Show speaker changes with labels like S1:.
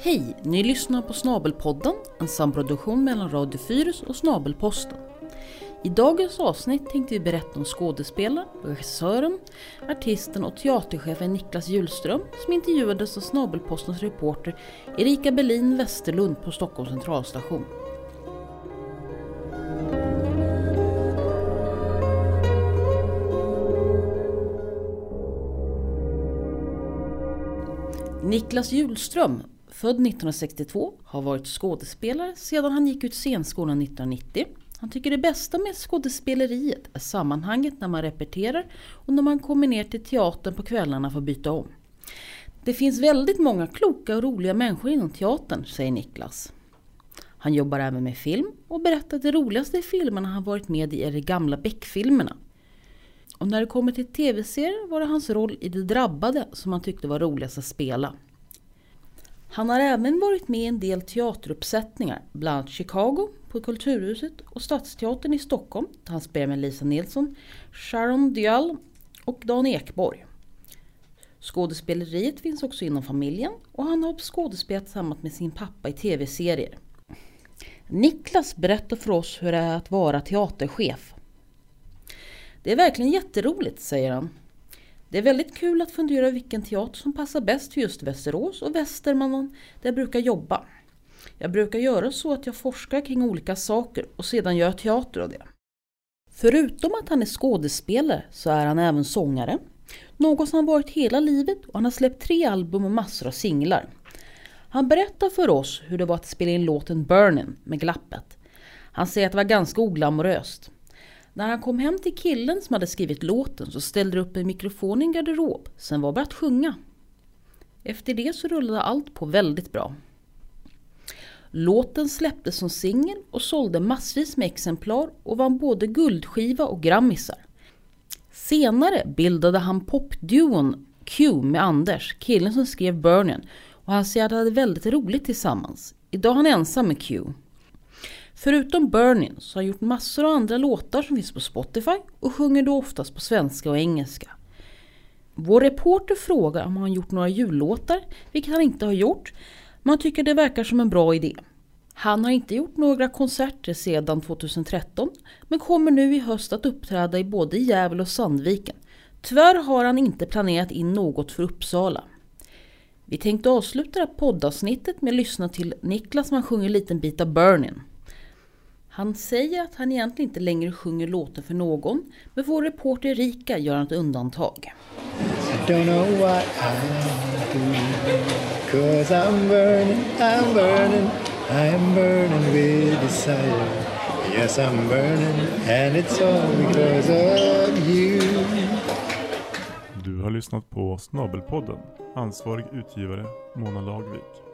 S1: Hej! Ni lyssnar på Snabelpodden, en samproduktion mellan Radio Fyrus och Snabelposten. I dagens avsnitt tänkte vi berätta om skådespelaren, regissören, artisten och teaterchefen Niklas Hjulström som intervjuades av Snabelpostens reporter Erika Berlin Westerlund på Stockholms centralstation. Niklas Hjulström, född 1962, har varit skådespelare sedan han gick ut scenskolan 1990. Han tycker det bästa med skådespeleriet är sammanhanget när man repeterar och när man kommer ner till teatern på kvällarna för att byta om. Det finns väldigt många kloka och roliga människor inom teatern, säger Niklas. Han jobbar även med film och berättar att det roligaste i filmerna han varit med i är de gamla Beck-filmerna. Och när det kommer till tv-serier var det hans roll i De drabbade som han tyckte var roligast att spela. Han har även varit med i en del teateruppsättningar, bland annat Chicago på Kulturhuset och Stadsteatern i Stockholm där han spelar med Lisa Nilsson, Sharon Dial och Dan Ekborg. Skådespeleriet finns också inom familjen och han har skådespelat tillsammans med sin pappa i tv-serier. Niklas berättar för oss hur det är att vara teaterchef. Det är verkligen jätteroligt, säger han. Det är väldigt kul att fundera vilken teater som passar bäst för just Västerås och Västermanland där jag brukar jobba. Jag brukar göra så att jag forskar kring olika saker och sedan gör teater av det. Förutom att han är skådespelare så är han även sångare. Något som han varit hela livet och han har släppt tre album och massor av singlar. Han berättar för oss hur det var att spela in låten Burnin' med Glappet. Han säger att det var ganska oglamoröst. När han kom hem till killen som hade skrivit låten så ställde de upp en mikrofon i en garderob. Sen var det bara att sjunga. Efter det så rullade allt på väldigt bra. Låten släpptes som singel och sålde massvis med exemplar och vann både guldskiva och grammisar. Senare bildade han popduon Q med Anders, killen som skrev Burnin och han säger att de hade väldigt roligt tillsammans. Idag är han ensam med Q. Förutom Burnin så har han gjort massor av andra låtar som finns på Spotify och sjunger då oftast på svenska och engelska. Vår reporter frågar om han gjort några jullåtar, vilket han inte har gjort, men han tycker det verkar som en bra idé. Han har inte gjort några konserter sedan 2013, men kommer nu i höst att uppträda i både Gävle och Sandviken. Tyvärr har han inte planerat in något för Uppsala. Vi tänkte avsluta det här poddavsnittet med att lyssna till Niklas som sjunger en liten bit av Burnin'. Han säger att han egentligen inte längre sjunger låten för någon, men vår reporter Erika gör ett undantag. I don't know what Cause I'm burning, I'm burning I'm burning with desire Yes I'm burning and it's all because of you
S2: Du har lyssnat på Snabelpodden. Ansvarig utgivare Mona Lagvik.